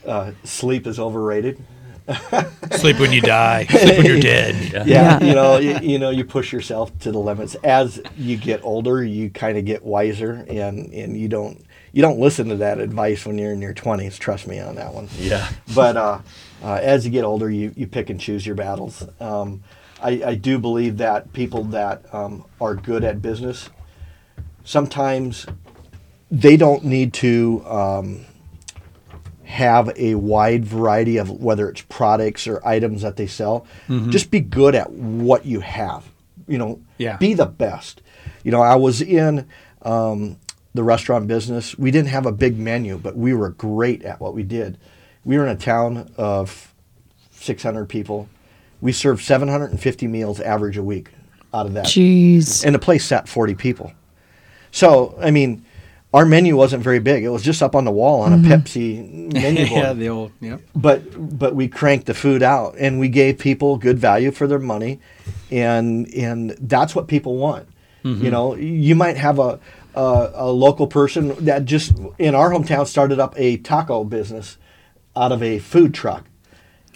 uh, sleep is overrated. Sleep when you die. Sleep when you're dead. Yeah, Yeah. you know, you, you know, you push yourself to the limits. As you get older, you kind of get wiser, and and you don't you don't listen to that advice when you're in your 20s. Trust me on that one. Yeah. But uh, uh, as you get older, you, you pick and choose your battles. Um, I, I do believe that people that um, are good at business sometimes they don't need to um, have a wide variety of whether it's products or items that they sell. Just be good at what you have. You know, Yeah. be the best. You know, I was in um, the restaurant business. We didn't have a big menu, but we were great at what we did. We were in a town of 600 people. We served 750 meals average a week out of that Jeez. and the place sat 40 people. So, I mean, our menu wasn't very big. It was just up on the wall on a mm-hmm. Pepsi menu board. yeah, the old. Yep. but but we cranked the food out and we gave people good value for their money and and that's what people want. Mm-hmm. You know, you might have a, a a local person that just in our hometown started up a taco business out of a food truck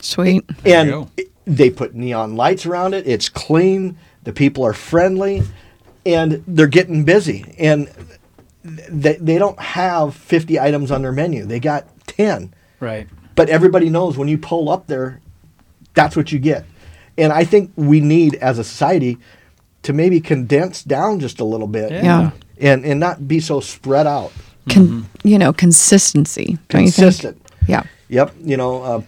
Sweet. And go. it- they put neon lights around it. It's clean. The people are friendly, and they're getting busy. And they they don't have fifty items on their menu. They got ten. Right. But everybody knows when you pull up there, that's what you get. And I think we need as a society to maybe condense down just a little bit. Yeah. Yeah. And and not be so spread out. Con- You know, consistency. Don't Consistent. you think? Yeah. Yep. You know, uh,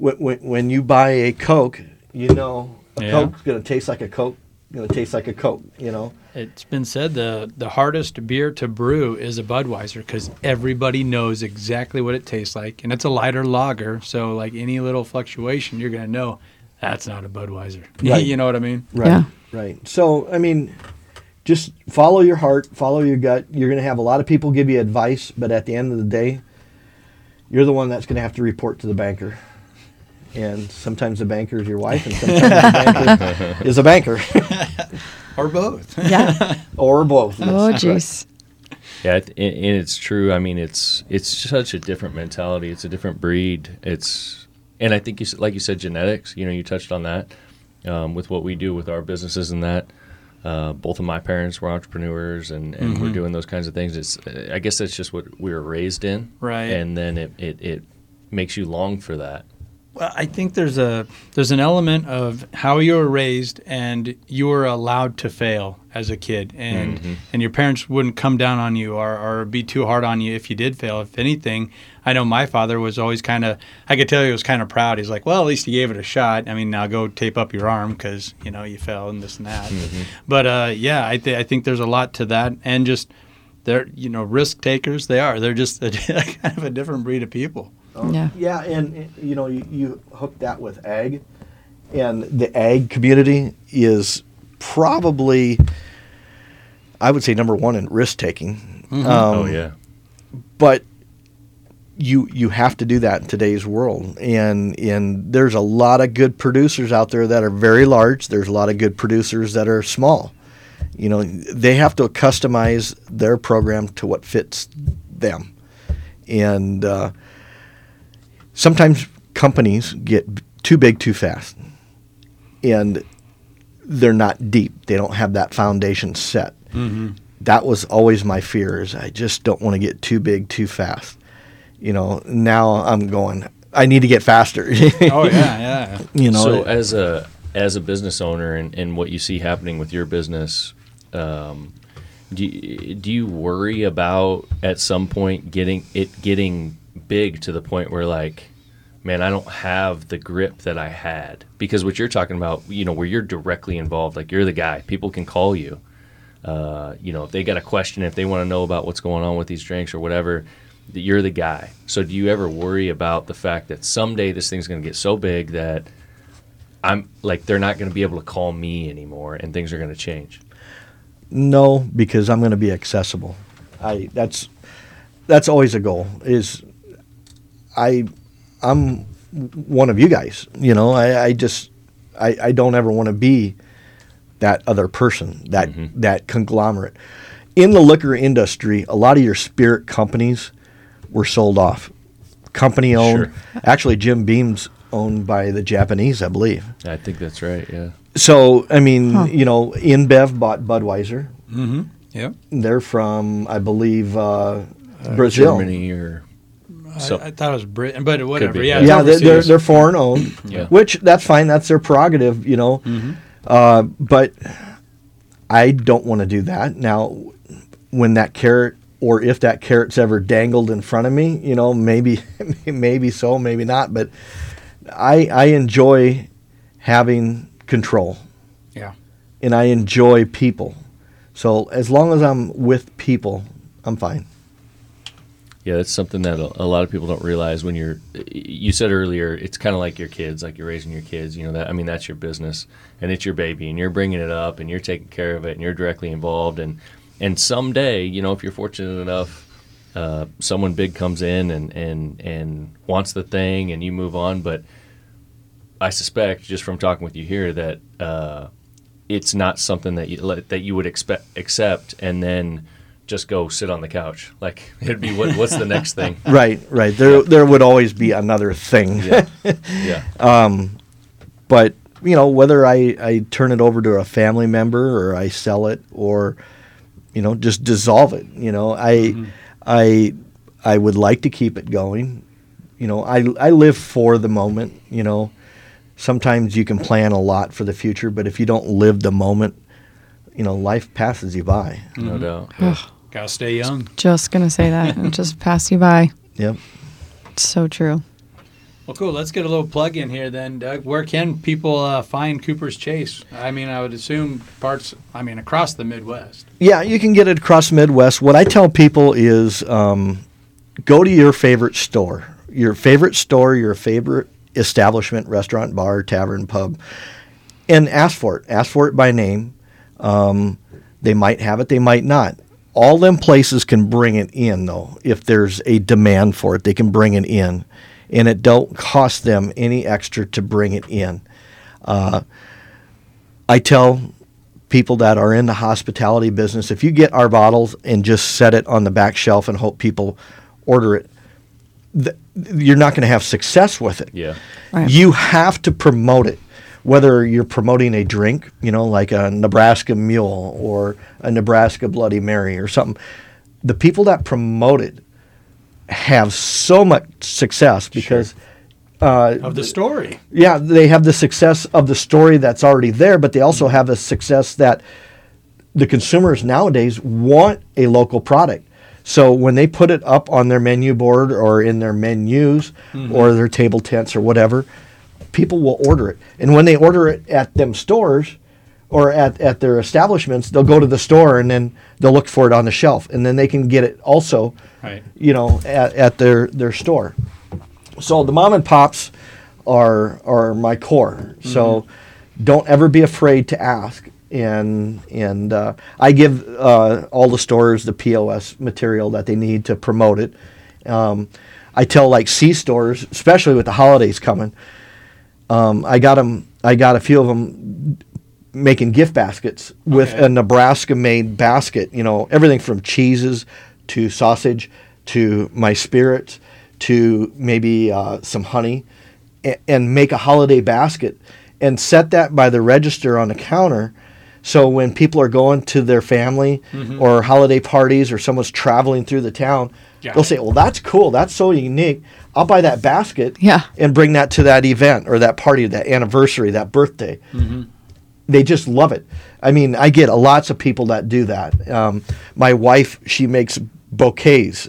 when, when, when you buy a Coke, you know a Yeah. Coke's going to taste like a Coke, going to taste like a Coke, you know? It's been said the the hardest beer to brew is a Budweiser because everybody knows exactly what it tastes like, and it's a lighter lager. So like any little fluctuation, you're gonna know that's not a Budweiser. Right. you know what I mean? Right. Yeah. Right. So, I mean, just follow your heart, follow your gut. You're going to have a lot of people give you advice, but at the end of the day, you're the one that's going to have to report to the banker. And sometimes the banker is your wife, and sometimes the banker is a banker, Or both. Yeah. or both. oh, jeez. Yeah, and and it's true. I mean, it's it's such a different mentality. It's a different breed. It's and I think you s- like you said genetics. You know, you touched on that um, with what we do with our businesses and that. Uh, both of my parents were entrepreneurs, and, and we're doing those kinds of things. It's I guess that's just what we were raised in, Right. And then it, it, it makes you long for that. Well, I think there's a there's an element of how you were raised, and you were allowed to fail as a kid, and and your parents wouldn't come down on you or, or be too hard on you if you did fail. If anything, I know my father was always kind of I could tell he was kind of proud. He's like, well, at least you gave it a shot. I mean, now go tape up your arm because you know you fell and this and that. But uh, yeah, I th- I think there's a lot to that, and just they're you know risk takers. They are. They're just a, kind of a different breed of people. Yeah. Yeah, and you know, you, you hook that with ag, and the ag community is probably, I would say, number one in risk taking. Um, oh yeah, but you you have to do that in today's world and and there's a lot of good producers out there that are very large. There's a lot of good producers that are small. You know they have to customize their program to what fits them. And uh, sometimes companies get too big too fast and they're not deep they don't have that foundation set that was always my fear is I just don't want to get too big too fast. You know, now I'm going I need to get faster. Oh yeah, yeah. you know. so as a as a business owner and, and what you see happening with your business, um, do you, do you worry about at some point getting it getting big to the point where like man i don't have the grip that i had because what you're talking about you know where you're directly involved like you're the guy people can call you uh, you know if they got a question if they want to know about what's going on with these drinks or whatever you're the guy so do you ever worry about the fact that someday this thing's going to get so big that i'm like they're not going to be able to call me anymore and things are going to change No, because I'm going to be accessible. I that's that's always a goal. Is I I'm one of you guys. You know, I, I just I, I don't ever want to be that other person, that mm-hmm. that conglomerate. In the liquor industry, a lot of your spirit companies were sold off. Company owned. Sure. Actually, Jim Beam's owned by the Japanese, I believe. i think that's right yeah So I mean, you know, InBev bought Budweiser. Mm-hmm, yep. They're from, I believe, uh, uh Brazil. germany or so I, I thought it was Britain, but whatever. Yeah, yeah. they're, they're they're foreign owned, Yeah. which that's fine. That's their prerogative, you know. Uh, but I don't want to do that now. When that carrot, or if that carrot's ever dangled in front of me, you know, maybe maybe so, maybe not. But I I enjoy having control. yeah. and I enjoy people. So as long as I'm with people, I'm fine. Yeah, that's something that a, lot of people don't realize when you're. You said earlier, it's kind of like your kids, like you're raising your kids. You know that I mean that's your business and it's your baby, and you're bringing it up and you're taking care of it and you're directly involved. And and someday, you know, if you're fortunate enough, uh, someone big comes in and and and wants the thing, and you move on. But I suspect, just from talking with you here, that uh, it's not something that you that you would expect accept and then just go sit on the couch. Like it'd be what, what's the next thing? Right, right. There, there would always be another thing. Yeah, yeah, um, But you know, whether I, I turn it over to a family member or I sell it or you know just dissolve it. You know, I mm-hmm. I I would like to keep it going. You know, I I live for the moment. You know, sometimes you can plan a lot for the future, but if you don't live the moment, you know, life passes you by. no mm-hmm. doubt. Yeah. Gotta stay young. Just gonna say that and just pass you by. Yep. It's so true. Well, cool. Let's get a little plug in here then, Doug. Where can people uh, find Cooper's Chase? I mean, I would assume parts. I mean, across the Midwest. Yeah, you can get it across Midwest. What I tell people is um, go to your favorite store, your favorite store, your favorite establishment, restaurant, bar, tavern, pub, and ask for it. Ask for it by name. Um, they might have it, they might not. All them places can bring it in though. If there's a demand for it, they can bring it in, and it don't cost them any extra to bring it in. Uh, I tell people that are in the hospitality business, if you get our bottles and just set it on the back shelf and hope people order it, th- you're not going to have success with it. Yeah. Right. You have to promote it. Whether you're promoting a drink, you know, like a Nebraska Mule or a Nebraska Bloody Mary or something, the people that promote it have so much success because uh, Of the story. yeah, they have the success of the story that's already there, but they also have the success that the consumers nowadays want a local product. So when they put it up on their menu board or in their menus or their table tents or whatever, people will order it. And when they order it at them stores or at, at their establishments, they'll go to the store and then they'll look for it on the shelf. And then they can get it also, Right. you know, at, at their, their store. So the mom and pops are are my core. So don't ever be afraid to ask. And and uh, I give uh, all the stores the POS material that they need to promote it. Um, I tell like C stores, especially with the holidays coming. Um, I got 'em- I got a few of them making gift baskets with Okay. a Nebraska made basket. You know, everything from cheeses to sausage to my spirits to maybe uh, some honey a- and make a holiday basket and set that by the register on the counter. So when people are going to their family or holiday parties or someone's traveling through the town, Got they'll it. say, "Well, that's cool. That's so unique. I'll buy that basket Yeah. and bring that to that event or that party, that anniversary, that birthday." they just love it. I mean, I get lots of people that do that. Um, my wife, she makes bouquets,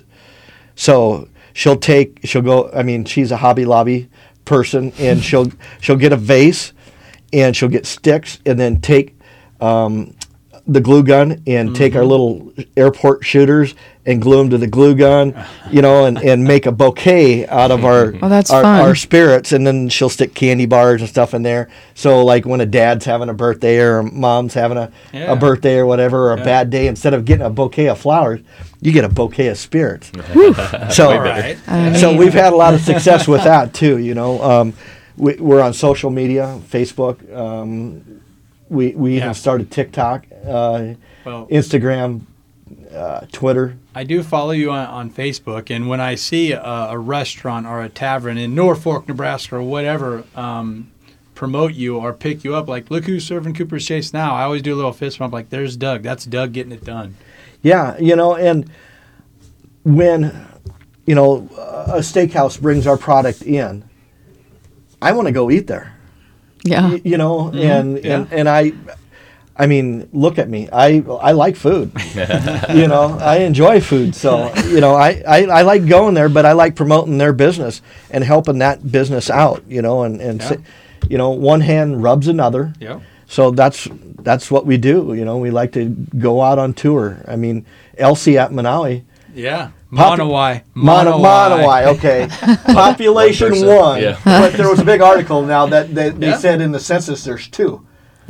so she'll take, she'll go. I mean, she's a Hobby Lobby person, and she'll she'll get a vase, and she'll get sticks, and then take um, the glue gun and take our little airport shooters and glue them to the glue gun, you know, and, and make a bouquet out of our Oh, that's our, our spirits, and then she'll stick candy bars and stuff in there. So like when a dad's having a birthday or a mom's having a, Yeah. a birthday or whatever, or a Yeah. bad day, instead of getting a bouquet of flowers, you get a bouquet of spirits. so All right. I so we've had a lot of success with that too. You know, um, we, we're on social media, Facebook. Um, we we Yeah. even started TikTok, uh, Well, Instagram, uh, Twitter. I do follow you on, on Facebook, and when I see a, a restaurant or a tavern in Norfolk, Nebraska, or whatever, um, promote you or pick you up, like, look who's serving Cooper's Chase now. I always do a little fist bump, like, there's Doug. That's Doug getting it done. Yeah, you know, and when you know a steakhouse brings our product in, I want to go eat there. yeah. Y- you know, and, Yeah. and and I, I mean, look at me. I I like food. you know, I enjoy food. So you know, I, I I like going there, but I like promoting their business and helping that business out. You know, and and Yeah. si- you know, one hand rubs another. Yep. So that's that's what we do. You know, we like to go out on tour. I mean, Elsie at Manawi. Yeah. Pop- Monowi. Mono, Monowi, okay. Population One one. yeah. But there was a big article now that they, they Yeah. said in the census there's two.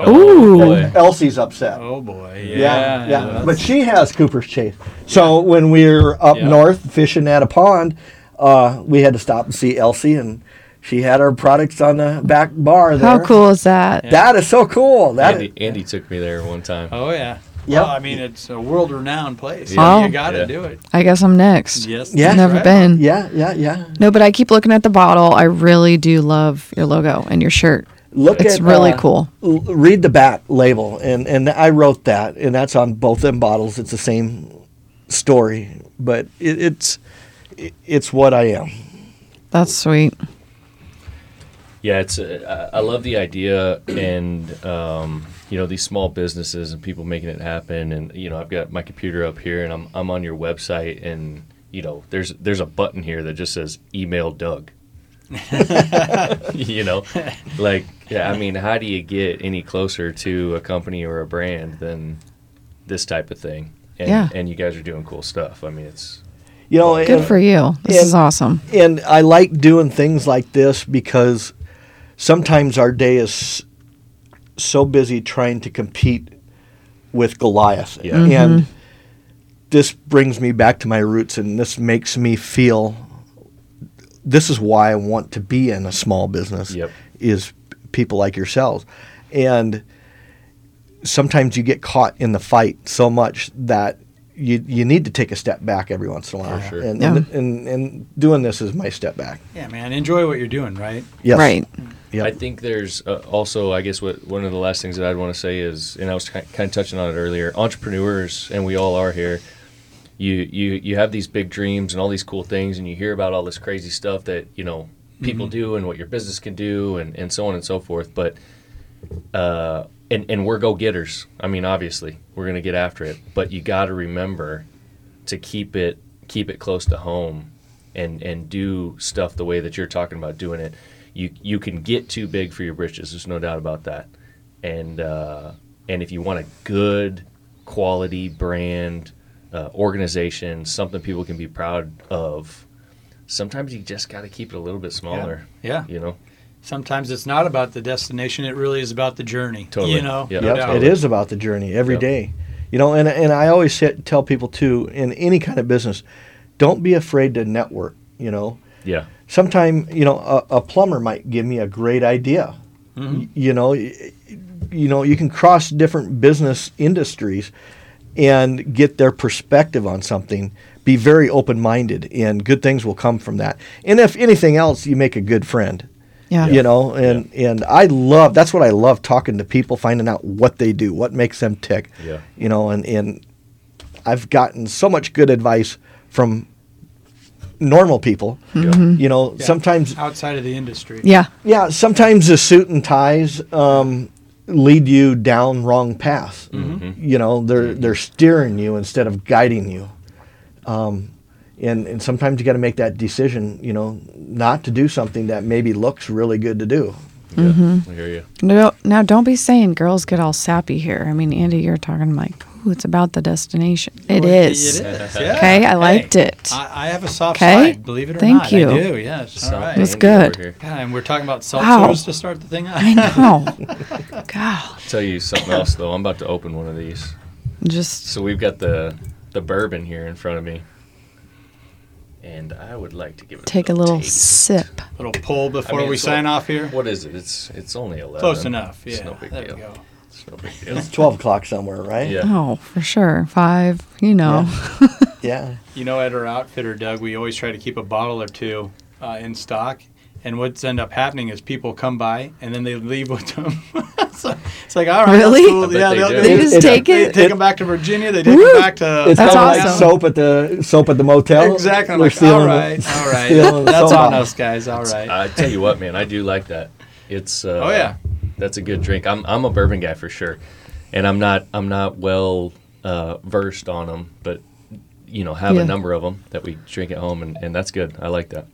Ooh. boy. Elsie's upset. Oh, boy. Yeah. yeah, yeah. that's- But she has Cooper's Chase. So when we were up Yeah. north fishing at a pond, uh, we had to stop and see Elsie, and she had her products on the back bar there. How cool is that? That is so cool. That Andy, Andy took me there one time. oh, yeah. Yep. Well, I mean, it's a world renowned place. Yeah. You got to Yeah. do it. I guess I'm next. Yes. Yeah. that's Never right. been. yeah, yeah, yeah. No, but I keep looking at the bottle. I really do love your logo and your shirt. Look It's at really uh, cool. l- read the back label, and and I wrote that, and that's on both them bottles. It's the same story, but it, it's it, it's what I am. That's sweet. Yeah, it's. Uh, I I love the idea, and um, you know these small businesses and people making it happen. And you know, I've got my computer up here, and I'm I'm on your website, and you know, there's there's a button here that just says email Doug. you know, like yeah. I mean, how do you get any closer to a company or a brand than this type of thing? And, Yeah. and you guys are doing cool stuff. I mean, it's You know, Good and, for you. This and- is awesome. and I like doing things like this because sometimes our day is so busy trying to compete with Goliath, Yeah. Mm-hmm. and this brings me back to my roots, and this makes me feel. This is why I want to be in a small business. Yep. Is people like yourselves, and sometimes you get caught in the fight so much that you you need to take a step back every once in a while. sure. And, Yeah. and, and and doing this is my step back. Yeah, man. Enjoy what you're doing, right? Yes. Right. Yep. I think there's uh, also, I guess, what one of the last things that I'd want to say is, and I was kind of touching on it earlier. Entrepreneurs, and we all are here. You you you have these big dreams and all these cool things, and you hear about all this crazy stuff that you know people do and what your business can do, and and so on and so forth. But uh, and and we're go getters. I mean, obviously, we're gonna get after it, but you got to remember to keep it keep it close to home and and do stuff the way that you're talking about doing it. You you can get too big for your britches. There's no doubt about that. And uh, and if you want a good quality brand uh, organization, something people can be proud of, sometimes you just got to keep it a little bit smaller. Yeah. You know. Sometimes it's not about the destination; it really is about the journey. Totally. You know. Yep. No Yep, doubt. it is about the journey every Yep. day. You know, and and I always sit, tell people too in any kind of business, don't be afraid to network. You know, Yeah. sometime you know a, a plumber might give me a great idea. Y- You know, y- you know you can cross different business industries and get their perspective on something. Be very open minded, and good things will come from that. And if anything else, you make a good friend Yeah. you know and and i love that's what i love talking to people finding out what they do what makes them tick Yeah. you know and and i've gotten so much good advice from normal people you know Yeah. sometimes outside of the industry. Yeah. yeah sometimes the suit and ties um lead you down wrong paths. Mm-hmm. You know, they're mm-hmm. they're steering you instead of guiding you. Um, and and sometimes you got to make that decision. You know, not to do something that maybe looks really good to do. Yeah, mm-hmm. I hear you. No, now don't be saying girls get all sappy here. I mean, Andy, you're talking like, ooh, it's about the destination. It Well, is. It is. Yeah. Okay, I liked Hey, it. I, I have a soft Okay. side, believe it or Thank not. you. I do. Yes. Sound All right. That's Andy over good. here. God, and we're talking about Wow. seltzers to start the thing out. I know. God, Tell you something else though. I'm about to open one of these. just So we've got the the bourbon here in front of me, and I would like to give it take a a little taste. sip. little pull before I mean, we sign all- off here. What is it? It's it's only eleven. Close enough. Yeah. It's no big there deal. we go. It's no big deal. It's twelve o'clock somewhere, right? Yeah. Oh, for sure. Five, you know. Yeah. You know, at our outfitter, Doug, we always try to keep a bottle or two uh, in stock. And what's end up happening is people come by and then they leave with them. so it's like, all right, that's Really? cool. Yeah, they they'll- they They It- just it- take They it. take them back to Virginia. They take Woo! them back to. It's That's kind of awesome. like soap at the soap at the motel. Exactly. I'm We're like, stealing all the- right, all right. That's soap on out. us, guys. All right. I tell you what, man, I do like that. It's uh, Oh, yeah. that's a good drink. I'm I'm a bourbon guy for sure, and I'm not I'm not well uh, versed on them, but you know have Yeah. a number of them that we drink at home, and, and that's good. I like that.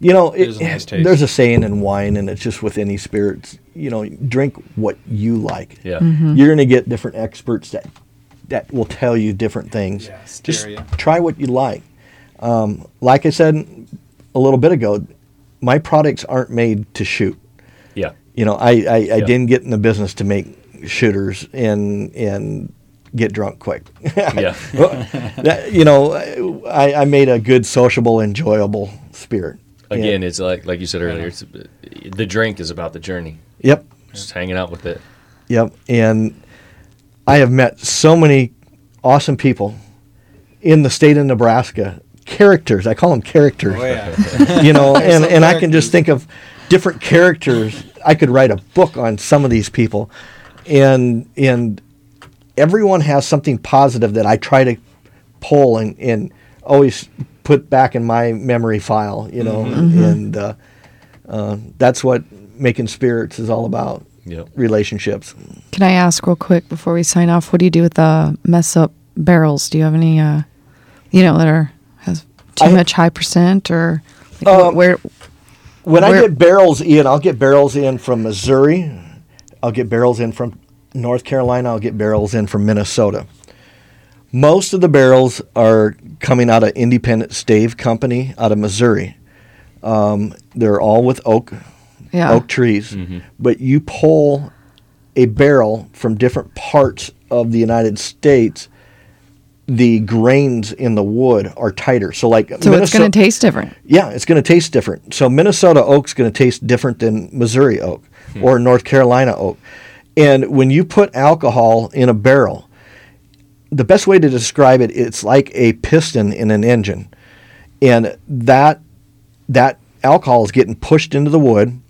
You know, it, is a nice taste. there's a saying in wine, and it's just with any spirits. You know, drink what you like. Yeah, Mm-hmm. You're going to get different experts that that will tell you different things. Yeah, just try what you like. Um, like I said a little bit ago, my products aren't made to shoot. yeah, You know, I, I, I Yeah. didn't get in the business to make shooters and and get drunk quick. yeah. That- you know, I, I made a good, sociable, enjoyable spirit. Again, Yeah. it's like like you said earlier. It's uh, the drink is about the journey, Yep. just hanging out with it. Yep. And I have met so many awesome people in the state of Nebraska. Characters. I call them characters. Oh, yeah. You know, and, Some and I can just think of different characters. I could write a book on some of these people. And and everyone has something positive that I try to pull and, and always put back in my memory file, you know. And uh, uh, that's what making spirits is all about. Yep. Relationships. Can I ask real quick before we sign off? What do you do with the mess up barrels? Do you have any, uh, you know, that are has too I- much high percent or like, Um, where? When I get barrels in, I'll get barrels in from Missouri. I'll get barrels in from North Carolina. I'll get barrels in from Minnesota. Most of the barrels are coming out of Independent Stave Company out of Missouri. Um, they're all with oak Yeah. oak trees, but you pull a barrel from different parts of the United States. The grains in the wood are tighter. So, like So it's going to taste different. yeah, it's going to taste different. So Minnesota oak's going to taste different than Missouri oak or North Carolina oak. And when you put alcohol in a barrel, the best way to describe it, it's like a piston in an engine. And that that alcohol is getting pushed into the wood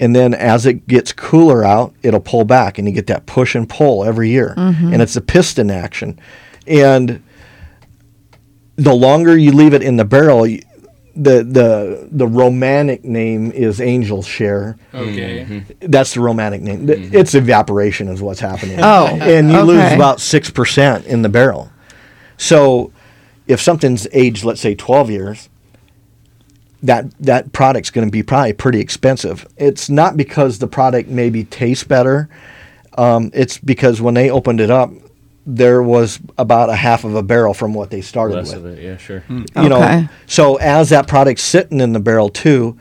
and then as it gets cooler out, it'll pull back and you get that push and pull every year. Mm-hmm. And it's a piston action. And the longer you leave it in the barrel, the the the romantic name is angel share. Okay. That's the romantic name. Th- It's evaporation is what's happening. Oh, and you lose about six percent in the barrel. So, if something's aged, let's say twelve years, that that product's going to be probably pretty expensive. It's not because the product maybe tastes better. Um, it's because when they opened it up, there was about a half of a barrel from what they started Less with of it, yeah, sure. you Okay. know so as that product's sitting in the barrel too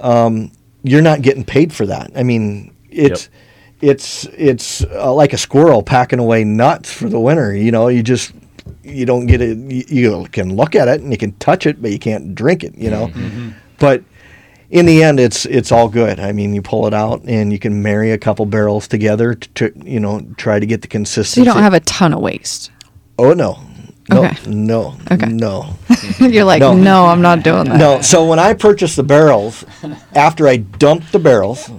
um, you're not getting paid for that i mean it's it's it's uh, like a squirrel packing away nuts for the winter you know you just you don't get it you, you can look at it and you can touch it but you can't drink it you know Mm-hmm. but in the end it's it's all good i mean you pull it out and you can marry a couple barrels together to, to you know try to get the consistency So you don't have a ton of waste. oh no no Okay. no Okay. no You're like, No. no. I'm not doing that. No, so when I purchased the barrels, after I dumped the barrels,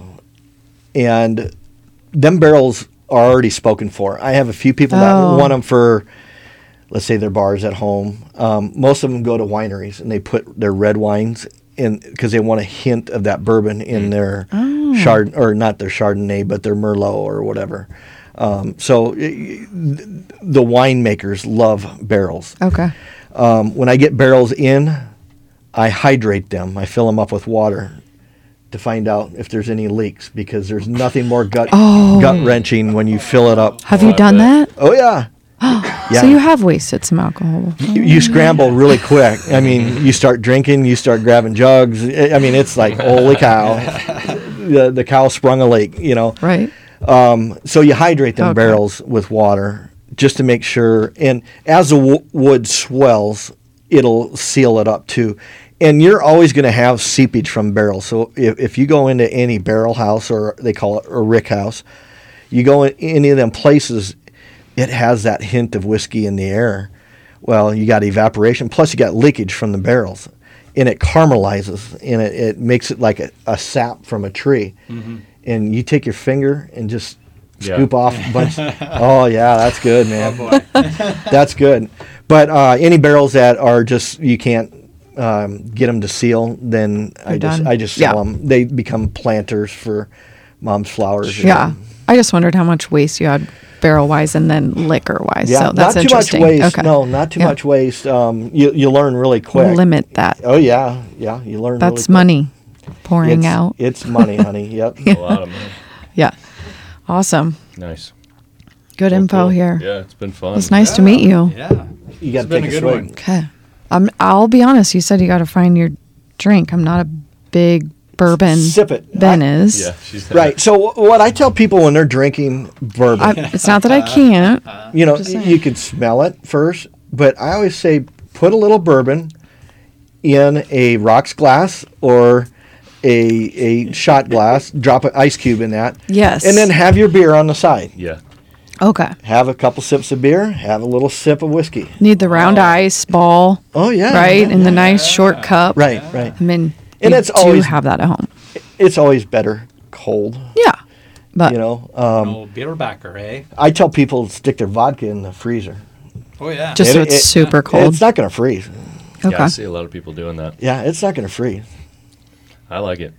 and them barrels are already spoken for. I have a few people that Oh. want them for, let's say, their bars at home. Um, most of them go to wineries and they put their red wines in because they want a hint of that bourbon Mm. in their Oh. chard or not their Chardonnay, but their Merlot or whatever. Um, so i- the winemakers love barrels. Okay. Um, when I get barrels in, I hydrate them. I fill them up with water to find out if there's any leaks because there's nothing more gut Oh. gut wrenching when you fill it up. Have Oh, you I done bet. that? Oh yeah. yeah. So you have wasted some alcohol. you, you scramble really quick. I mean, you start drinking, you start grabbing jugs. I I mean, it's like holy cow, the the cow sprung a lake. You know. Right. Um, so you hydrate them Okay. barrels with water just to make sure. And as the w- wood swells, it'll seal it up too. And you're always going to have seepage from barrels. So if, if you go into any barrel house or they call it a rick house, you go in any of them places, it has that hint of whiskey in the air. Well, you got evaporation, plus you got leakage from the barrels, and it caramelizes, and it, it makes it like a, a sap from a tree. And you take your finger and just Yeah. scoop off a bunch. oh yeah, that's good, man. boy. that's good. But uh, any barrels that are just you can't um, get them to seal, then I They're just done. I just sell Yeah. them. They become planters for mom's flowers. or- Yeah. I just wondered how much waste you had barrel wise and then liquor wise. Yeah, so that's not too much waste. Okay. No, not too Yeah. much waste. Um, you you learn really quick. Limit that. Oh yeah, yeah. You learn. That's really quick. money pouring it's, out. It's money, honey. Yep. A lot of money. yeah. Awesome. Nice. Good Well, info cool. here. Yeah, it's been fun. It's nice to meet you. Yeah. You got It's to been take a a, good swig. one. Okay. Um, I'll be honest. You said you got to find your drink. I'm not a big bourbon. Sip it. Ben I- is. Yeah, she's Right. So what I tell people when they're drinking bourbon, I, it's not that I can't. you know, Just y- saying. you can smell it first, but I always say put a little bourbon in a rocks glass or a a shot glass, drop an ice cube in that, Yes. and then have your beer on the side. Yeah. Okay. Have a couple sips of beer, have a little sip of whiskey. Need the round oh. ice ball, Oh yeah. right? yeah, In the nice short cup. Right, right. I mean, And it's always- have that at home. It's always better cold, Yeah. But you know. Um, Oh, Bierbacker, eh? I tell people to stick their vodka in the freezer. Oh yeah. just so it's it- super cold. It's not going to freeze. okay. Yeah, I see a lot of people doing that. Yeah, it's not going to freeze. I like it.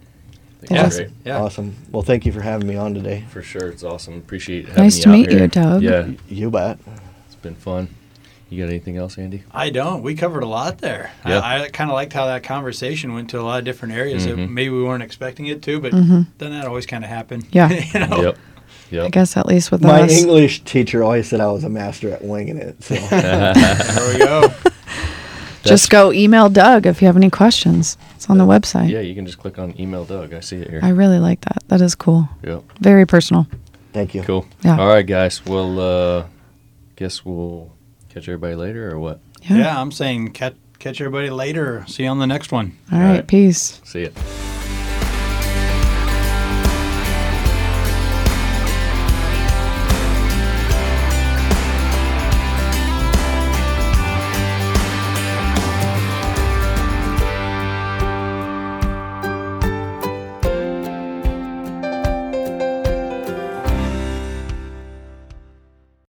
Yeah. it's great. Yeah. Awesome. Well, thank you for having me on today. For sure. It's awesome. Appreciate having Nice you to out meet here. you, Doug. Yeah, You bet. it's been fun. You got anything else, Andy? I don't. We covered a lot there. Yeah. I, I kind of liked how that conversation went to a lot of different areas that Mhm. maybe we weren't expecting it to, but Mhm. then that always kind of happened. Yeah. you know? Yep. I guess at least with My us. English teacher always said I was a master at winging it. So There we go. Just go email Doug if you have any questions. It's on the website. Yeah, you can just click on email Doug. I see it here. I really like that. That is cool. Yep. Very personal. thank you. Cool. Yeah. All right, guys. Well, uh, guess we'll catch everybody later, or what? Yeah. yeah, I'm saying catch, catch everybody later. See you on the next one. All All right. right. Peace. See ya.